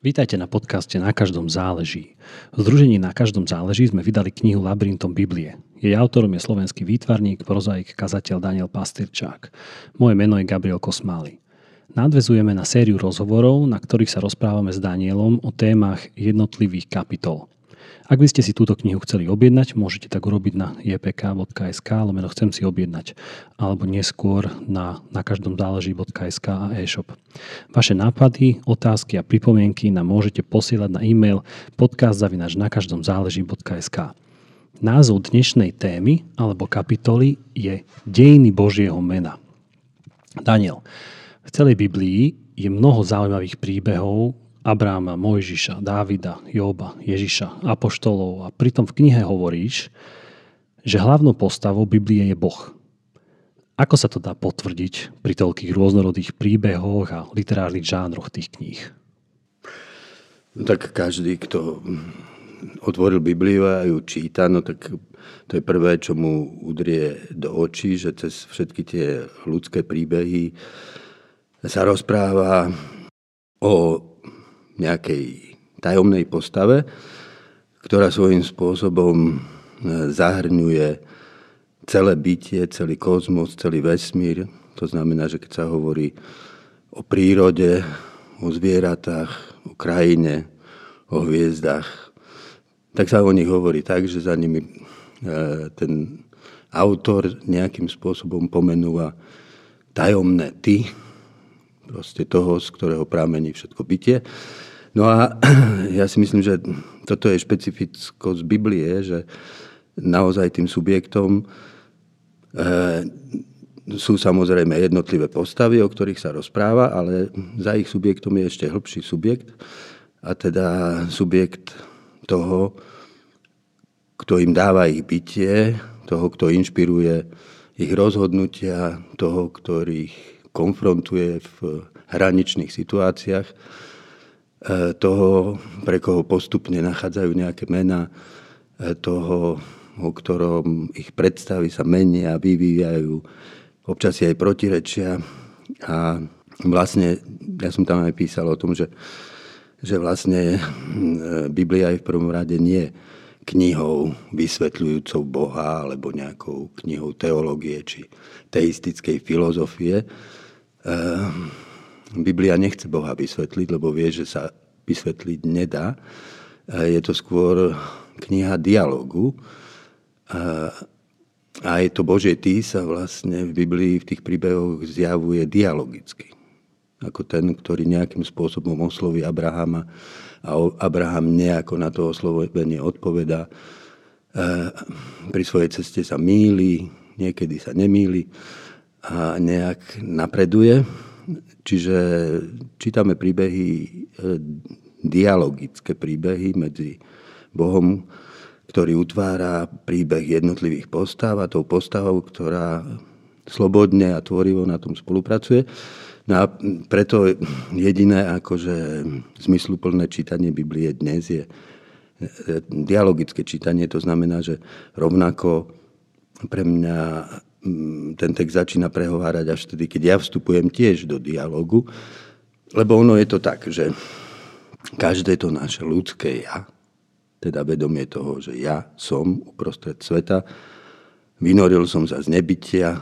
Vítajte na podcaste Na každom záleží. V Združení Na každom záleží sme vydali knihu Labyrintom Biblie. Jej autorom je slovenský výtvarník, prozaik, kazateľ Daniel Pastyrčák. Moje meno je Gabriel Kosmály. Nadvezujeme na sériu rozhovorov, na ktorých sa rozprávame s Danielom o témach jednotlivých kapitol. Ak by ste si túto knihu chceli objednať, môžete tak urobiť na jpk.sk, lomeno chcem si objednať, alebo neskôr na, na každom záleží.sk a e-shop. Vaše nápady, otázky a pripomienky nám môžete posielať na e-mail podcast.sk. Názov dnešnej témy alebo kapitoly je Dejiny Božieho mena. Daniel, v celej Biblii je mnoho zaujímavých príbehov, Abráma, Mojžiša, Dávida, Joba, Ježiša, Apoštolov a pritom v knihe hovoríš, že hlavnou postavou Biblie je Boh. Ako sa to dá potvrdiť pri toľkých rôznorodých príbehoch a literárnych žánroch tých kníh? No tak každý, kto otvoril Bibliu a ju číta, no tak to je prvé, čo mu udrie do očí, že cez všetky tie ľudské príbehy sa rozpráva o nejakej tajomnej postave, ktorá svojím spôsobom e, zahrňuje celé bytie, celý kozmos, celý vesmír. To znamená, že keď sa hovorí o prírode, o zvieratách, o krajine, o hviezdach, tak sa o nich hovorí tak, že za nimi e, ten autor nejakým spôsobom pomenúva tajomné ty, proste toho, z ktorého prámení všetko bytie. No a ja si myslím, že toto je špecifickosť Biblie, že naozaj tým subjektom e, sú samozrejme jednotlivé postavy, o ktorých sa rozpráva, ale za ich subjektom je ešte hĺbší subjekt, a teda subjekt toho, kto im dáva ich bytie, toho, kto inšpiruje ich rozhodnutia, toho, ktorých konfrontuje v hraničných situáciách toho, pre koho postupne nachádzajú nejaké mená, e, toho, o ktorom ich predstavy sa menia, vyvíjajú, občas aj protirečia. A vlastne, ja som tam aj písal o tom, že, že vlastne e, Biblia je v prvom rade nie knihou vysvetľujúcou Boha alebo nejakou knihou teológie či teistickej filozofie. Biblia nechce Boha vysvetliť, lebo vie, že sa vysvetliť nedá. Je to skôr kniha dialogu. A je to Božie ty sa vlastne v Biblii v tých príbehoch zjavuje dialogicky. Ako ten, ktorý nejakým spôsobom osloví Abrahama a Abraham nejako na to oslovenie odpoveda. Pri svojej ceste sa míli, niekedy sa nemýli a nejak napreduje. Čiže čítame príbehy, e, dialogické príbehy medzi Bohom, ktorý utvára príbeh jednotlivých postav a tou postavou, ktorá slobodne a tvorivo na tom spolupracuje. No a preto jediné akože zmysluplné čítanie Biblie dnes je e, dialogické čítanie. To znamená, že rovnako pre mňa ten text začína prehovárať až vtedy, keď ja vstupujem tiež do dialogu. Lebo ono je to tak, že každé to naše ľudské ja, teda vedomie toho, že ja som uprostred sveta, vynoril som sa z nebytia,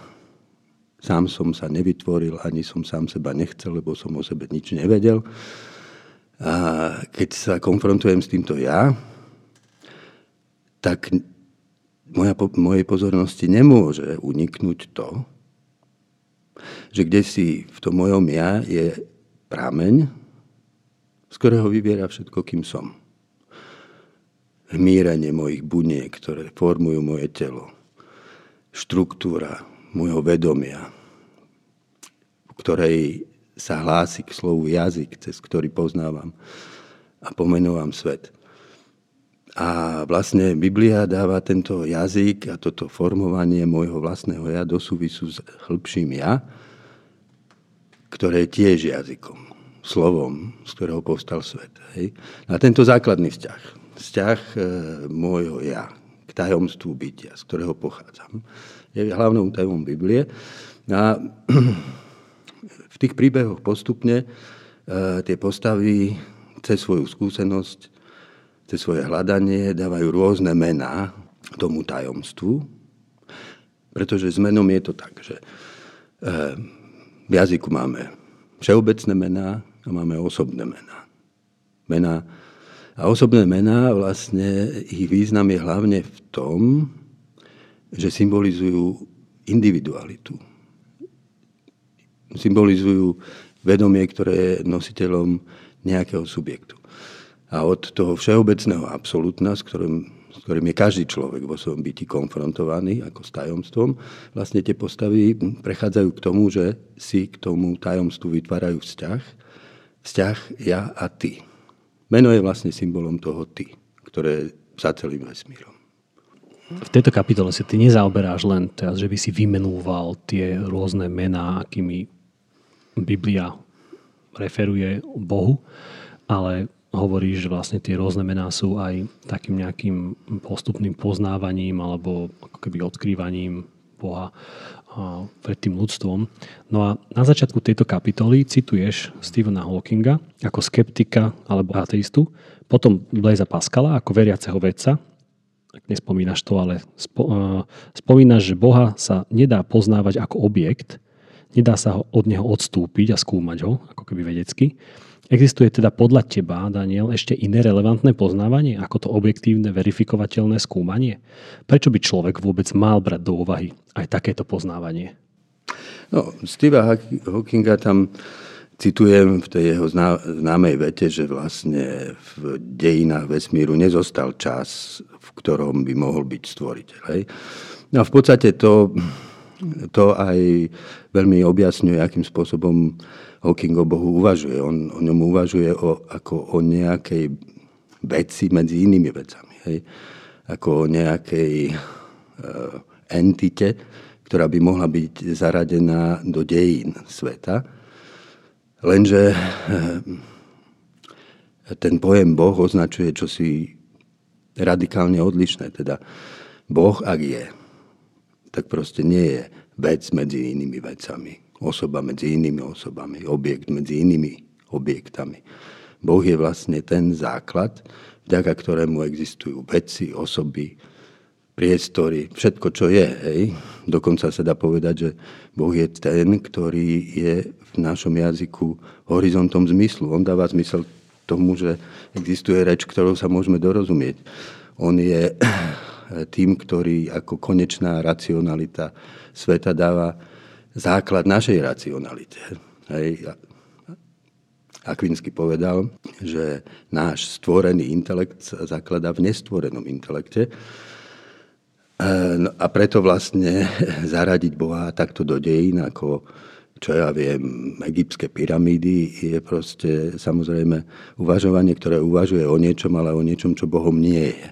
sám som sa nevytvoril, ani som sám seba nechcel, lebo som o sebe nič nevedel. A keď sa konfrontujem s týmto ja, tak moja, mojej pozornosti nemôže uniknúť to, že kde si v tom mojom ja je prameň, z ktorého vyviera všetko, kým som. Hmírenie mojich buniek, ktoré formujú moje telo. Štruktúra môjho vedomia, v ktorej sa hlási k slovu jazyk, cez ktorý poznávam a pomenúvam svet. A vlastne Biblia dáva tento jazyk a toto formovanie môjho vlastného ja do súvisu s hĺbším ja, ktoré je tiež jazykom, slovom, z ktorého povstal svet. Hej. A tento základný vzťah, vzťah e, môjho ja k tajomstvu bytia, z ktorého pochádzam, je hlavnou tajomom Biblie. A v tých príbehoch postupne e, tie postavy cez svoju skúsenosť, cez svoje hľadanie dávajú rôzne mená tomu tajomstvu, pretože s menom je to tak, že eh, v jazyku máme všeobecné mená a máme osobné mená. mená a osobné mená, vlastne ich význam je hlavne v tom, že symbolizujú individualitu. Symbolizujú vedomie, ktoré je nositeľom nejakého subjektu. A od toho všeobecného absolútna, s ktorým, s ktorým je každý človek vo svojom byti konfrontovaný, ako s tajomstvom, vlastne tie postavy prechádzajú k tomu, že si k tomu tajomstvu vytvárajú vzťah. Vzťah ja a ty. Meno je vlastne symbolom toho ty, ktoré za celým vesmírom. V tejto kapitole si ty nezaoberáš len teraz, že by si vymenúval tie rôzne mená, akými Biblia referuje Bohu, ale hovoríš, že vlastne tie rôzne mená sú aj takým nejakým postupným poznávaním alebo ako keby odkrývaním Boha pred tým ľudstvom. No a na začiatku tejto kapitoly cituješ Stephena Hawkinga ako skeptika alebo ateistu, potom Blaisa Pascala ako veriaceho vedca, nespomínaš to, ale spo, uh, spomínaš, že Boha sa nedá poznávať ako objekt, nedá sa ho od neho odstúpiť a skúmať ho, ako keby vedecky, Existuje teda podľa teba, Daniel, ešte iné relevantné poznávanie ako to objektívne verifikovateľné skúmanie? Prečo by človek vôbec mal brať do úvahy aj takéto poznávanie? No, Steva Hawkinga tam citujem v tej jeho známej vete, že vlastne v dejinách vesmíru nezostal čas, v ktorom by mohol byť stvoriteľ. Hej? No a v podstate to, to aj veľmi objasňuje, akým spôsobom Hawking o Bohu uvažuje. On o ňom uvažuje o, ako o nejakej veci medzi inými vecami. Hej? Ako o nejakej uh, entite, ktorá by mohla byť zaradená do dejín sveta. Lenže uh, ten pojem Boh označuje čosi radikálne odlišné. Teda Boh, ak je, tak proste nie je vec medzi inými vecami osoba medzi inými osobami, objekt medzi inými objektami. Boh je vlastne ten základ, vďaka ktorému existujú veci, osoby, priestory, všetko, čo je. Hej. Dokonca sa dá povedať, že Boh je ten, ktorý je v našom jazyku horizontom zmyslu. On dáva zmysel tomu, že existuje reč, ktorou sa môžeme dorozumieť. On je tým, ktorý ako konečná racionalita sveta dáva základ našej racionalite. Hej. Akvinsky povedal, že náš stvorený intelekt sa zakladá v nestvorenom intelekte. E, no a preto vlastne zaradiť Boha takto do dejín, ako čo ja viem, egyptské pyramídy, je proste samozrejme uvažovanie, ktoré uvažuje o niečom, ale o niečom, čo Bohom nie je.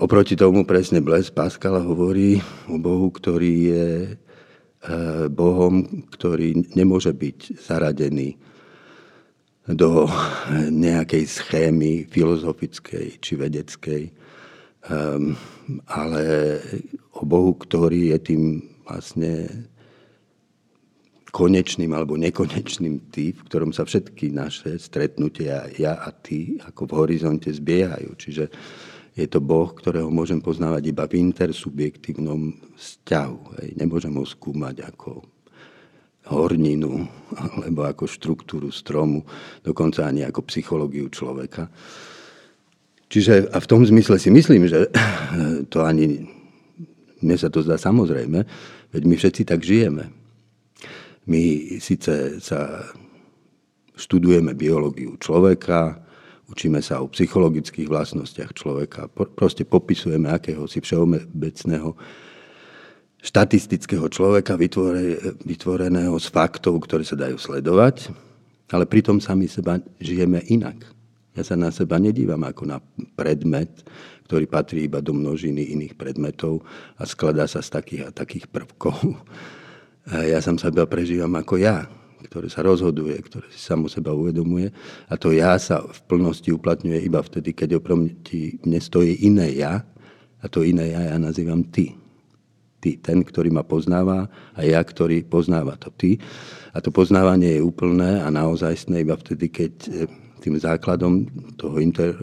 Oproti tomu presne Bles Pascal hovorí o Bohu, ktorý je Bohom, ktorý nemôže byť zaradený do nejakej schémy filozofickej či vedeckej, ehm, ale o Bohu, ktorý je tým vlastne konečným alebo nekonečným tým, v ktorom sa všetky naše stretnutia, ja a ty, ako v horizonte zbiehajú. Čiže je to Boh, ktorého môžem poznávať iba v intersubjektívnom vzťahu. Hej. Nemôžem ho skúmať ako horninu alebo ako štruktúru stromu, dokonca ani ako psychológiu človeka. Čiže a v tom zmysle si myslím, že to ani, mne sa to zdá samozrejme, veď my všetci tak žijeme. My síce sa študujeme biológiu človeka, Učíme sa o psychologických vlastnostiach človeka. Proste popisujeme akéhosi všeobecného štatistického človeka vytvoreného z faktov, ktoré sa dajú sledovať, ale pritom sami seba žijeme inak. Ja sa na seba nedívam ako na predmet, ktorý patrí iba do množiny iných predmetov a skladá sa z takých a takých prvkov. Ja sam seba prežívam ako ja, ktoré sa rozhoduje, ktoré si samo seba uvedomuje. A to ja sa v plnosti uplatňuje iba vtedy, keď oproti mne stojí iné ja. A to iné ja ja nazývam ty. Ty, ten, ktorý ma poznáva a ja, ktorý poznáva to ty. A to poznávanie je úplné a naozajstné iba vtedy, keď tým základom toho inter,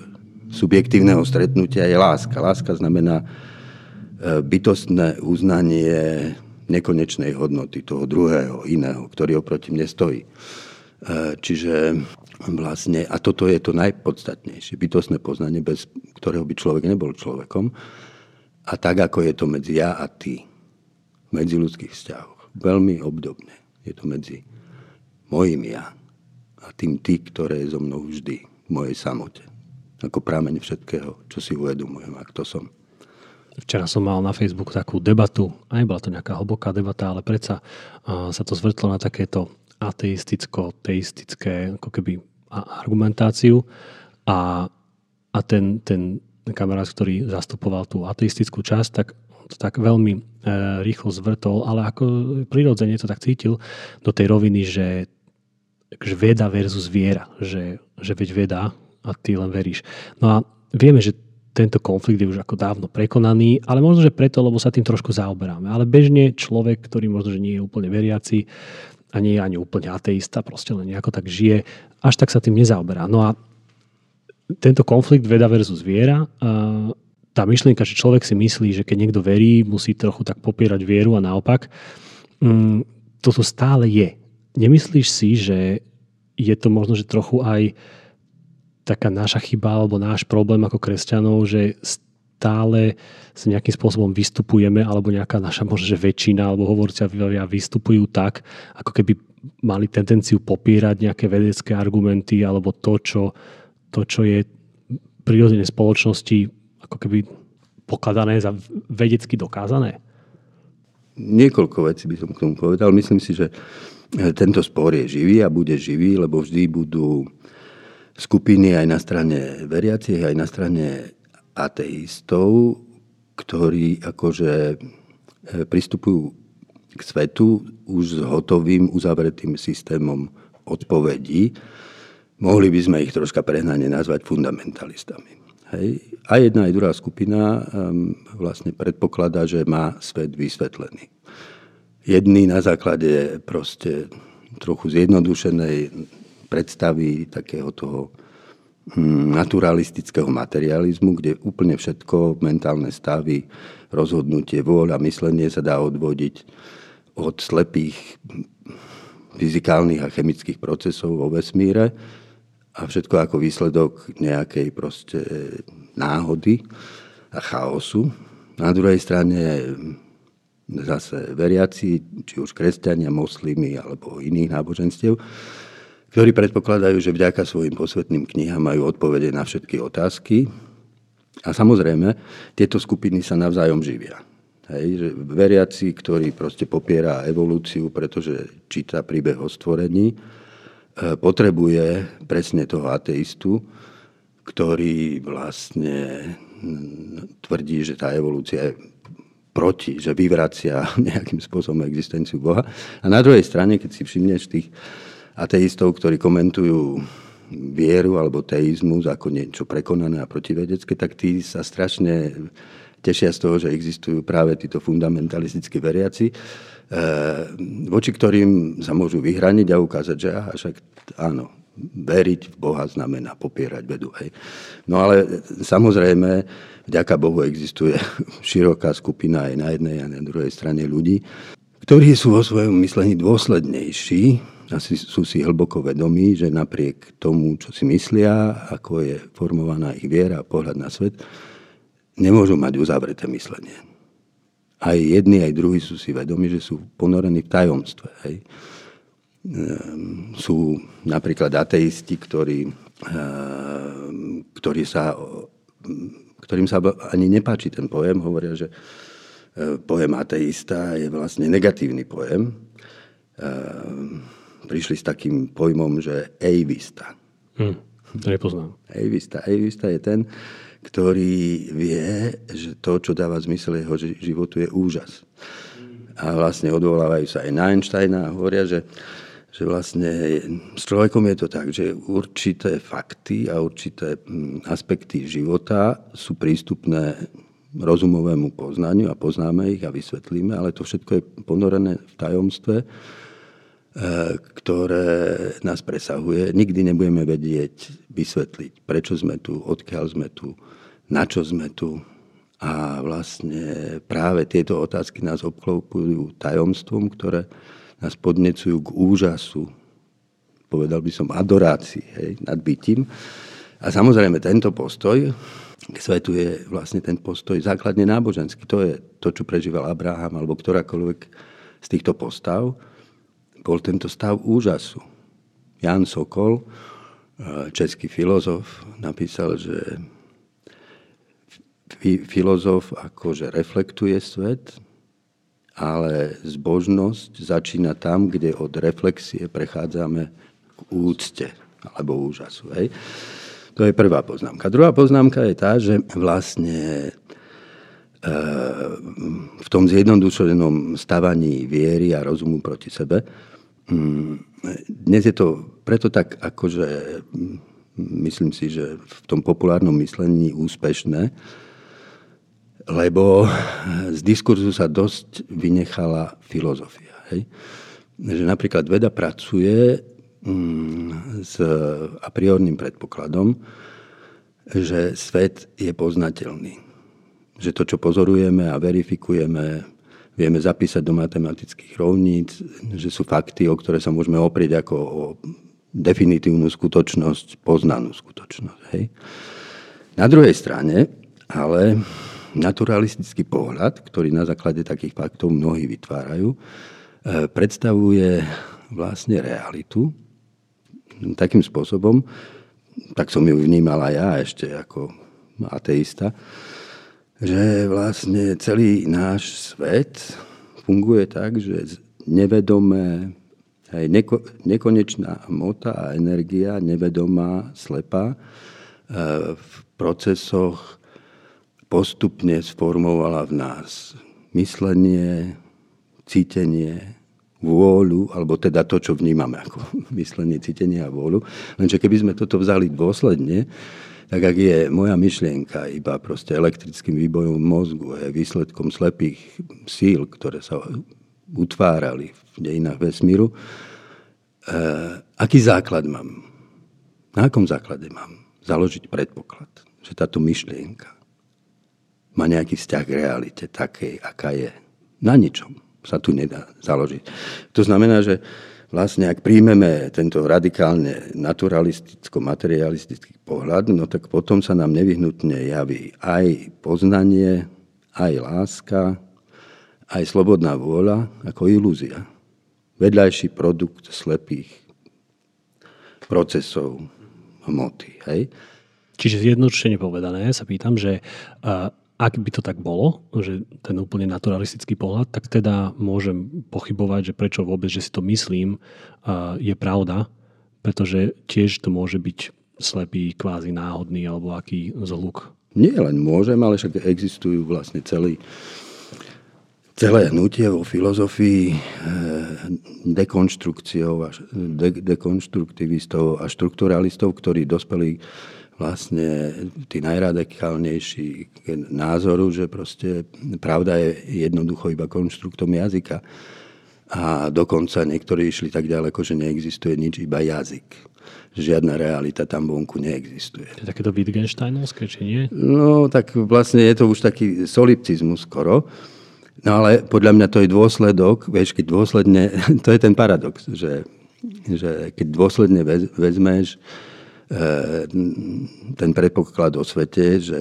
subjektívneho stretnutia je láska. Láska znamená e, bytostné uznanie nekonečnej hodnoty toho druhého, iného, ktorý oproti mne stojí. E, čiže vlastne, a toto je to najpodstatnejšie, bytostné poznanie, bez ktorého by človek nebol človekom. A tak, ako je to medzi ja a ty, medzi ľudských vzťahoch. Veľmi obdobne. Je to medzi mojim ja a tým ty, ktoré je so mnou vždy v mojej samote. Ako prameň všetkého, čo si uvedomujem a kto som. Včera som mal na Facebooku takú debatu, aj bola to nejaká hlboká debata, ale predsa sa to zvrtlo na takéto ateisticko-teistické ako keby argumentáciu a, a ten, ten kamarát, ktorý zastupoval tú ateistickú časť, tak to tak veľmi e, rýchlo zvrtol, ale ako prirodzene to tak cítil do tej roviny, že, že veda versus viera, že, že veď veda a ty len veríš. No a vieme, že tento konflikt je už ako dávno prekonaný, ale možno, že preto, lebo sa tým trošku zaoberáme. Ale bežne človek, ktorý možno, že nie je úplne veriaci a nie je ani úplne ateista, proste len nejako tak žije, až tak sa tým nezaoberá. No a tento konflikt veda versus viera tá myšlienka, že človek si myslí, že keď niekto verí, musí trochu tak popierať vieru a naopak, mm, to stále je. Nemyslíš si, že je to možno, že trochu aj taká naša chyba alebo náš problém ako kresťanov, že stále sa nejakým spôsobom vystupujeme alebo nejaká naša možno, že väčšina alebo hovorcovia vystupujú tak, ako keby mali tendenciu popierať nejaké vedecké argumenty alebo to, čo, to, čo je prirodzene spoločnosti ako keby pokladané za vedecky dokázané? Niekoľko vecí by som k tomu povedal. Myslím si, že tento spor je živý a bude živý, lebo vždy budú skupiny aj na strane veriacich, aj na strane ateistov, ktorí akože e, pristupujú k svetu už s hotovým, uzavretým systémom odpovedí. Mohli by sme ich troška prehnane nazvať fundamentalistami. Hej. A jedna aj druhá skupina um, vlastne predpokladá, že má svet vysvetlený. Jedný na základe proste trochu zjednodušenej predstavy takého toho um, naturalistického materializmu, kde úplne všetko, mentálne stavy, rozhodnutie, vôľa, myslenie sa dá odvodiť od slepých fyzikálnych a chemických procesov vo vesmíre a všetko ako výsledok nejakej proste náhody a chaosu. Na druhej strane zase veriaci, či už kresťania, moslimy alebo iných náboženstiev, ktorí predpokladajú, že vďaka svojim posvetným knihám majú odpovede na všetky otázky. A samozrejme, tieto skupiny sa navzájom živia. Hej, že veriaci, ktorý proste popiera evolúciu, pretože číta príbeh o stvorení, E, potrebuje presne toho ateistu, ktorý vlastne tvrdí, že tá evolúcia je proti, že vyvracia nejakým spôsobom existenciu Boha. A na druhej strane, keď si všimneš tých ateistov, ktorí komentujú vieru alebo teizmus ako niečo prekonané a protivedecké, tak tí sa strašne tešia z toho, že existujú práve títo fundamentalistickí veriaci, Eh, voči ktorým sa môžu vyhraniť a ukázať, že aha, však áno, veriť v Boha znamená popierať vedu. Hej. No ale samozrejme, vďaka Bohu existuje široká skupina aj na jednej a na druhej strane ľudí, ktorí sú vo svojom myslení dôslednejší a sú si hlboko vedomí, že napriek tomu, čo si myslia, ako je formovaná ich viera a pohľad na svet, nemôžu mať uzavreté myslenie aj jedni, aj druhí sú si vedomi, že sú ponorení v tajomstve. Hej. Ehm, sú napríklad ateisti, ktorí, ehm, ktorí sa, ktorým sa ani nepáči ten pojem, hovoria, že e, pojem ateista je vlastne negatívny pojem. Prišli s takým pojmom, že eivista. Hm, to nepoznám. Eivista. Eivista je ten, ktorý vie, že to, čo dáva zmysel jeho životu, je úžas. A vlastne odvolávajú sa aj na Einsteina a hovoria, že, že vlastne s človekom je to tak, že určité fakty a určité mm, aspekty života sú prístupné rozumovému poznaniu a poznáme ich a vysvetlíme, ale to všetko je ponorené v tajomstve ktoré nás presahuje. Nikdy nebudeme vedieť vysvetliť, prečo sme tu, odkiaľ sme tu, na čo sme tu. A vlastne práve tieto otázky nás obklopujú tajomstvom, ktoré nás podnecujú k úžasu, povedal by som adorácii hej, nad bytím. A samozrejme tento postoj k svetu je vlastne ten postoj základne náboženský. To je to, čo prežíval Abraham alebo ktorákoľvek z týchto postav bol tento stav úžasu. Jan Sokol, eh, český filozof, napísal, že filozof akože reflektuje svet, ale zbožnosť začína tam, kde od reflexie prechádzame k úcte alebo úžasu. Hej. To je prvá poznámka. Druhá poznámka je tá, že vlastne v tom zjednodušenom stavaní viery a rozumu proti sebe Mm, dnes je to preto tak, akože mm, myslím si, že v tom populárnom myslení úspešné, lebo z diskurzu sa dosť vynechala filozofia. Hej? Že napríklad veda pracuje mm, s a priorným predpokladom, že svet je poznateľný. Že to, čo pozorujeme a verifikujeme, vieme zapísať do matematických rovníc, že sú fakty, o ktoré sa môžeme oprieť ako o definitívnu skutočnosť, poznanú skutočnosť. Hej. Na druhej strane, ale naturalistický pohľad, ktorý na základe takých faktov mnohí vytvárajú, e, predstavuje vlastne realitu takým spôsobom, tak som ju vnímal aj ja ešte ako ateista, že vlastne celý náš svet funguje tak, že nevedomé, aj neko, nekonečná mota a energia, nevedomá, slepá, e, v procesoch postupne sformovala v nás myslenie, cítenie, vôľu, alebo teda to, čo vnímame ako myslenie, cítenie a vôľu. Lenže keby sme toto vzali dôsledne, tak ak je moja myšlienka iba proste elektrickým výbojom mozgu, je výsledkom slepých síl, ktoré sa utvárali v dejinách vesmíru, eh, aký základ mám? Na akom základe mám založiť predpoklad, že táto myšlienka má nejaký vzťah k realite, takej, aká je? Na ničom sa tu nedá založiť. To znamená, že vlastne ak príjmeme tento radikálne naturalisticko-materialistický pohľad, no tak potom sa nám nevyhnutne javí aj poznanie, aj láska, aj slobodná vôľa ako ilúzia. Vedľajší produkt slepých procesov hmoty. Hej? Čiže zjednodušene povedané, sa pýtam, že ak by to tak bolo, že ten úplne naturalistický pohľad, tak teda môžem pochybovať, že prečo vôbec, že si to myslím, je pravda, pretože tiež to môže byť slepý, kvázi náhodný alebo aký zhluk. Nie len môžem, ale však existujú vlastne celý, celé hnutie vo filozofii eh, dekonštrukciou a de, dekonštruktivistov a štrukturalistov, ktorí dospeli vlastne tí najradikálnejší názoru, že proste pravda je jednoducho iba konštruktom jazyka. A dokonca niektorí išli tak ďaleko, že neexistuje nič, iba jazyk. Žiadna realita tam vonku neexistuje. To je takéto Wittgensteinovské, či nie? No, tak vlastne je to už taký solipcizmus skoro. No ale podľa mňa to je dôsledok, vieš, keď dôsledne, to je ten paradox, že, že keď dôsledne vezmeš Eh, ten predpoklad o svete, že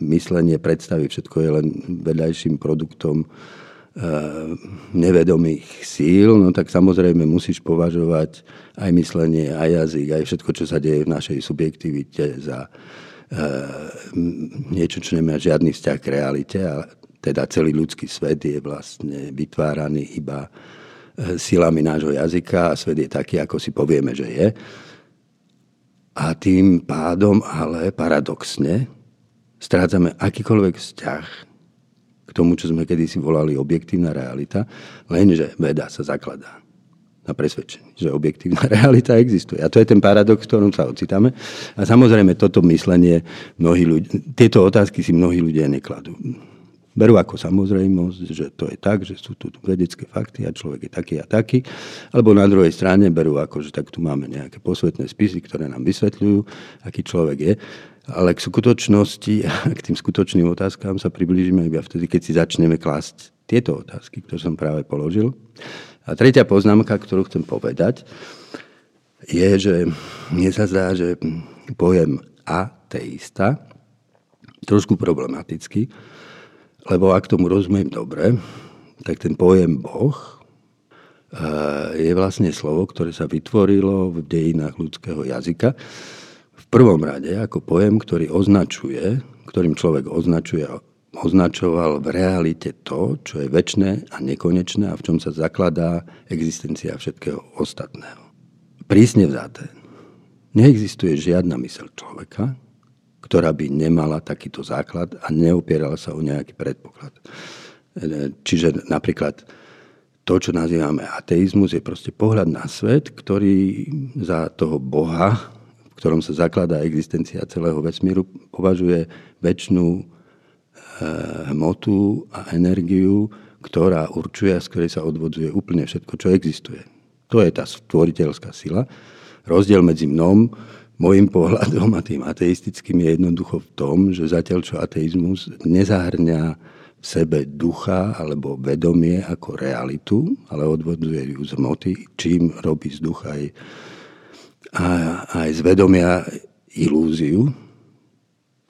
myslenie, predstavy, všetko je len vedľajším produktom eh, nevedomých síl, no tak samozrejme musíš považovať aj myslenie, aj jazyk, aj všetko, čo sa deje v našej subjektivite za eh, niečo, čo nemá žiadny vzťah k realite a teda celý ľudský svet je vlastne vytváraný iba silami nášho jazyka a svet je taký, ako si povieme, že je. A tým pádom ale paradoxne strácame akýkoľvek vzťah k tomu, čo sme kedysi volali objektívna realita, lenže veda sa zakladá na presvedčení, že objektívna realita existuje. A to je ten paradox, v ktorom sa ocitáme. A samozrejme toto myslenie mnohí ľudia, tieto otázky si mnohí ľudia nekladú. Berú ako samozrejmosť, že to je tak, že sú tu vedecké fakty a človek je taký a taký. Alebo na druhej strane berú ako, že tak tu máme nejaké posvetné spisy, ktoré nám vysvetľujú, aký človek je. Ale k skutočnosti a k tým skutočným otázkám sa priblížime iba vtedy, keď si začneme klásť tieto otázky, ktoré som práve položil. A tretia poznámka, ktorú chcem povedať, je, že mne sa zdá, že pojem ateista trošku problematický, lebo ak tomu rozumiem dobre, tak ten pojem Boh eh, je vlastne slovo, ktoré sa vytvorilo v dejinách ľudského jazyka. V prvom rade ako pojem, ktorý označuje, ktorým človek označuje, označoval v realite to, čo je väčné a nekonečné a v čom sa zakladá existencia všetkého ostatného. Prísne vzaté. Neexistuje žiadna mysel človeka, ktorá by nemala takýto základ a neopierala sa o nejaký predpoklad. Čiže napríklad to, čo nazývame ateizmus, je proste pohľad na svet, ktorý za toho Boha, v ktorom sa zakladá existencia celého vesmíru, považuje väčšinu eh, hmotu a energiu, ktorá určuje a z ktorej sa odvodzuje úplne všetko, čo existuje. To je tá stvoriteľská sila. Rozdiel medzi mnom, Mojím pohľadom a tým ateistickým je jednoducho v tom, že zatiaľ čo ateizmus nezahrňa v sebe ducha alebo vedomie ako realitu, ale odvoduje ju z moty, čím robí z ducha aj, aj z vedomia ilúziu,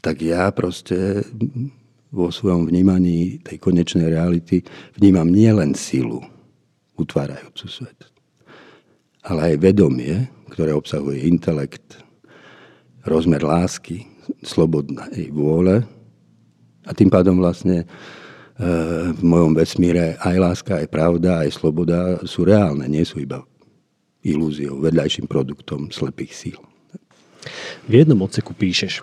tak ja proste vo svojom vnímaní tej konečnej reality vnímam nielen silu utvárajúcu svet, ale aj vedomie, ktoré obsahuje intelekt, rozmer lásky, slobodnej vôle a tým pádom vlastne e, v mojom vesmíre aj láska, aj pravda, aj sloboda sú reálne, nie sú iba ilúziou, vedľajším produktom slepých síl. V jednom odseku píšeš,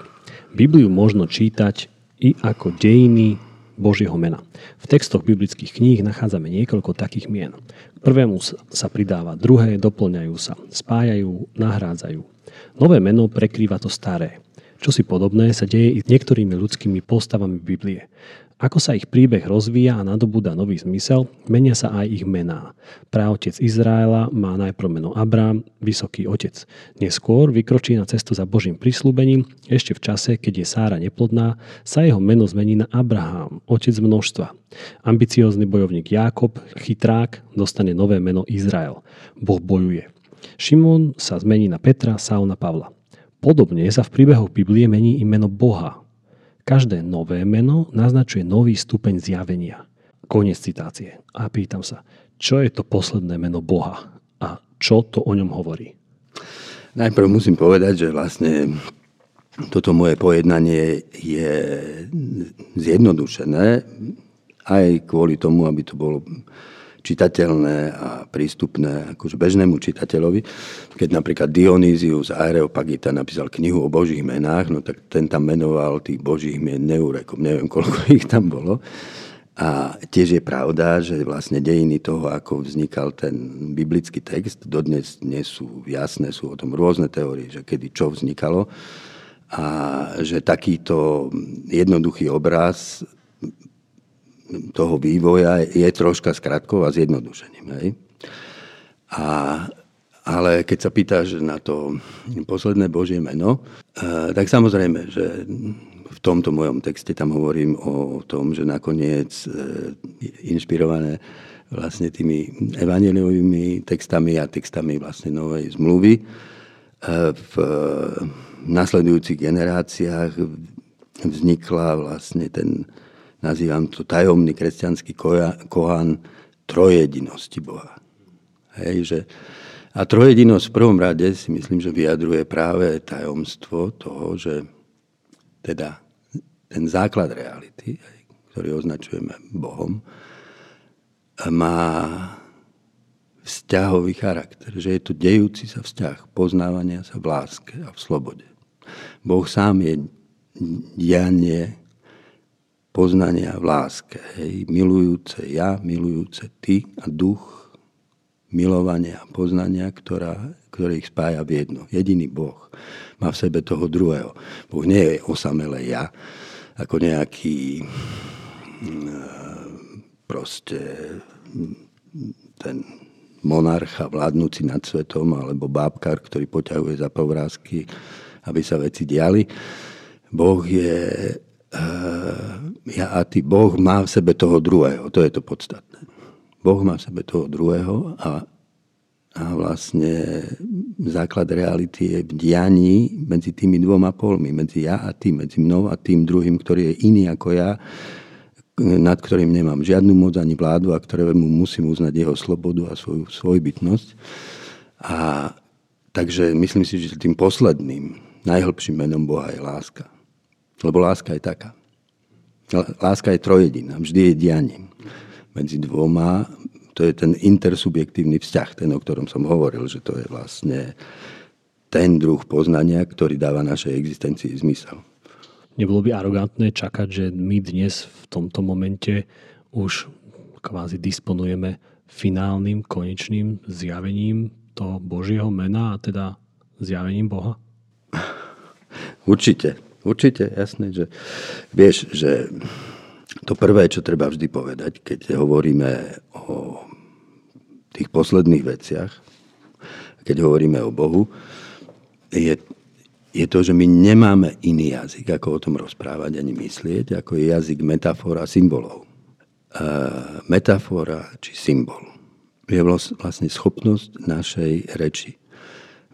Bibliu možno čítať i ako dejiny Božieho mena. V textoch biblických kníh nachádzame niekoľko takých mien. K prvému sa pridáva druhé, doplňajú sa, spájajú, nahrádzajú. Nové meno prekrýva to staré. Čo si podobné sa deje i s niektorými ľudskými postavami Biblie. Ako sa ich príbeh rozvíja a nadobúda nový zmysel, menia sa aj ich mená. Praotec Izraela má najprv meno Abrám, vysoký otec. Neskôr vykročí na cestu za Božím prislúbením, ešte v čase, keď je Sára neplodná, sa jeho meno zmení na Abraham, otec množstva. Ambiciózny bojovník Jákob, chytrák, dostane nové meno Izrael. Boh bojuje. Šimon sa zmení na Petra, Saul na Pavla. Podobne sa v príbehoch Biblie mení i meno Boha. Každé nové meno naznačuje nový stupeň zjavenia. Koniec citácie. A pýtam sa, čo je to posledné meno Boha a čo to o ňom hovorí? Najprv musím povedať, že vlastne toto moje pojednanie je zjednodušené aj kvôli tomu, aby to bolo čitateľné a prístupné akože bežnému čitateľovi. Keď napríklad Dionýzius Areopagita napísal knihu o božích menách, no tak ten tam menoval tých božích mien neurekom, neviem koľko ich tam bolo. A tiež je pravda, že vlastne dejiny toho, ako vznikal ten biblický text, dodnes nie sú jasné, sú o tom rôzne teórie, že kedy čo vznikalo. A že takýto jednoduchý obraz toho vývoja je troška skratkou a zjednodušením. Hej? A, ale keď sa pýtaš na to posledné Božie meno, e, tak samozrejme, že v tomto mojom texte tam hovorím o tom, že nakoniec e, inšpirované vlastne tými evaneliovými textami a textami vlastne novej zmluvy e, v nasledujúcich generáciách vznikla vlastne ten nazývam to tajomný kresťanský kohan trojedinosti Boha. Hej, že, a trojedinosť v prvom rade si myslím, že vyjadruje práve tajomstvo toho, že teda ten základ reality, ktorý označujeme Bohom, má vzťahový charakter, že je to dejúci sa vzťah poznávania sa v láske a v slobode. Boh sám je dianie poznania v láske. Hej, milujúce ja, milujúce ty a duch milovania a poznania, ktorá, ktorý ich spája v jedno. Jediný Boh má v sebe toho druhého. Boh nie je osamelé ja, ako nejaký proste ten monarcha vládnúci nad svetom alebo bábkar, ktorý poťahuje za povrázky, aby sa veci diali. Boh je ja a ty, Boh má v sebe toho druhého, to je to podstatné. Boh má v sebe toho druhého a, a vlastne základ reality je v dianí medzi tými dvoma polmi, medzi ja a tým, medzi mnou a tým druhým, ktorý je iný ako ja, nad ktorým nemám žiadnu moc ani vládu a ktorému musím uznať jeho slobodu a svoju svojbytnosť. A takže myslím si, že tým posledným, najhlbším menom Boha je láska. Lebo láska je taká. Láska je trojediná, vždy je dianím. Medzi dvoma, to je ten intersubjektívny vzťah, ten, o ktorom som hovoril, že to je vlastne ten druh poznania, ktorý dáva našej existencii zmysel. Nebolo by arogantné čakať, že my dnes v tomto momente už kvázi disponujeme finálnym, konečným zjavením toho Božieho mena a teda zjavením Boha? Určite, určite, jasné, že vieš, že to prvé, čo treba vždy povedať, keď hovoríme o tých posledných veciach, keď hovoríme o Bohu, je je to, že my nemáme iný jazyk, ako o tom rozprávať ani myslieť, ako je jazyk metafora symbolov. E, metafora či symbol je vlastne schopnosť našej reči.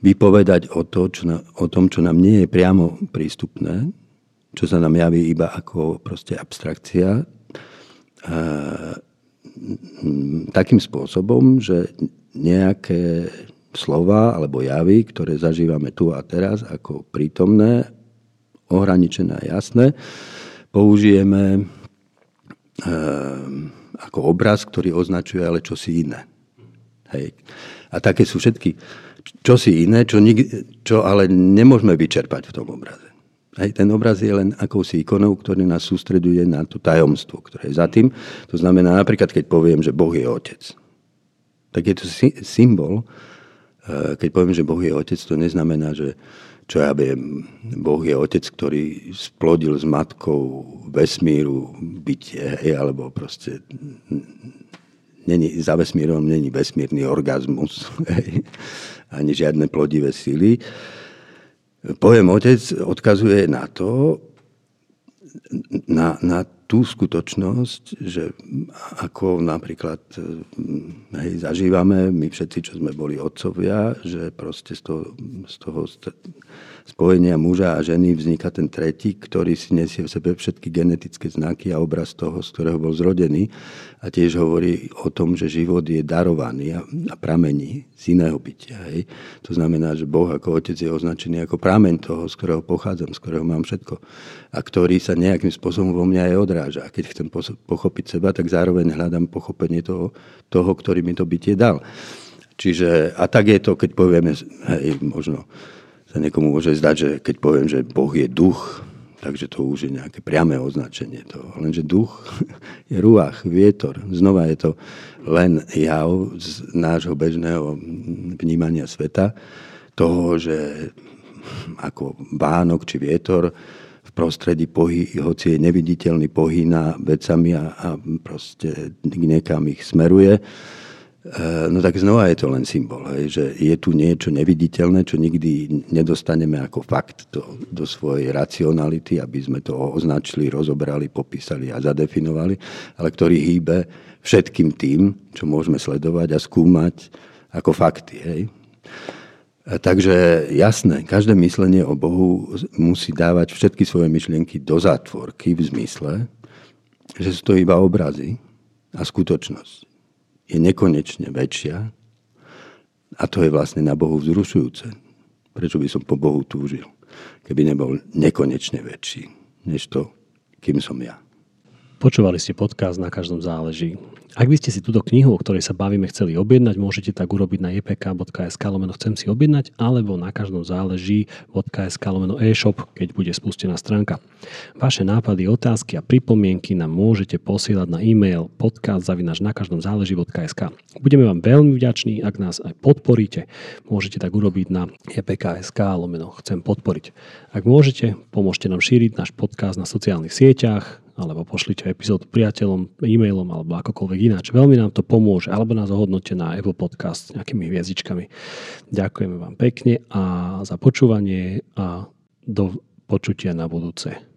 Vypovedať o, to, čo na, o tom, čo nám nie je priamo prístupné, čo sa nám javí iba ako proste abstrakcia, e, takým spôsobom, že nejaké slova alebo javy, ktoré zažívame tu a teraz ako prítomné, ohraničené a jasné, použijeme e, ako obraz, ktorý označuje ale čosi iné. Hej. A také sú všetky čosi iné, čo, nik, čo ale nemôžeme vyčerpať v tom obraze. Hej, ten obraz je len akousi ikonou, ktorý nás sústreduje na to tajomstvo, ktoré je za tým. To znamená napríklad, keď poviem, že Boh je otec, tak je to symbol, Eh, keď poviem, že Boh je otec, to neznamená, že čo ja viem, Boh je otec, ktorý splodil s matkou vesmíru bytie, hej, alebo proste není, za vesmírom není vesmírny orgazmus, hej, ani žiadne plodivé síly. Pojem otec odkazuje na to, na, na tú skutočnosť, že ako napríklad hej, zažívame my všetci, čo sme boli otcovia, že proste z toho, z toho spojenia muža a ženy vzniká ten tretí, ktorý si nesie v sebe všetky genetické znaky a obraz toho, z ktorého bol zrodený. A tiež hovorí o tom, že život je darovaný a, pramení z iného bytia. Hej. To znamená, že Boh ako otec je označený ako prameň toho, z ktorého pochádzam, z ktorého mám všetko. A ktorý sa nejakým spôsobom vo mňa aj odráža. A keď chcem pochopiť seba, tak zároveň hľadám pochopenie toho, toho ktorý mi to bytie dal. Čiže, a tak je to, keď povieme, hej, možno sa niekomu môže zdať, že keď poviem, že Boh je duch, takže to už je nejaké priame označenie toho. Lenže duch je ruach, vietor. Znova je to len jav z nášho bežného vnímania sveta, toho, že ako Vánok či vietor v prostredí pohy, hoci je neviditeľný, pohýna vecami a, a proste k niekam ich smeruje no tak znova je to len symbol, hej, že je tu niečo neviditeľné, čo nikdy nedostaneme ako fakt do, do svojej racionality, aby sme to označili, rozobrali, popísali a zadefinovali, ale ktorý hýbe všetkým tým, čo môžeme sledovať a skúmať ako fakty. Hej. A takže jasné, každé myslenie o Bohu musí dávať všetky svoje myšlienky do zátvorky v zmysle, že sú to iba obrazy a skutočnosť je nekonečne väčšia a to je vlastne na Bohu vzrušujúce. Prečo by som po Bohu túžil, keby nebol nekonečne väčší, než to, kým som ja. Počúvali ste podcast Na každom záleží. Ak by ste si túto knihu, o ktorej sa bavíme, chceli objednať, môžete tak urobiť na jpk.sk lomeno chcem si objednať alebo na každom záleží.sk lomeno e-shop, keď bude spustená stránka. Vaše nápady, otázky a pripomienky nám môžete posielať na e-mail podcast.sk na každom záleží.sk. Budeme vám veľmi vďační, ak nás aj podporíte. Môžete tak urobiť na jpk.sk lomeno chcem podporiť. Ak môžete, pomôžte nám šíriť náš podcast na sociálnych sieťach, alebo pošlite epizódu priateľom, e-mailom alebo akokoľvek ináč. Veľmi nám to pomôže, alebo nás ohodnote na Apple Podcast nejakými hviezdičkami. Ďakujeme vám pekne a za počúvanie a do počutia na budúce.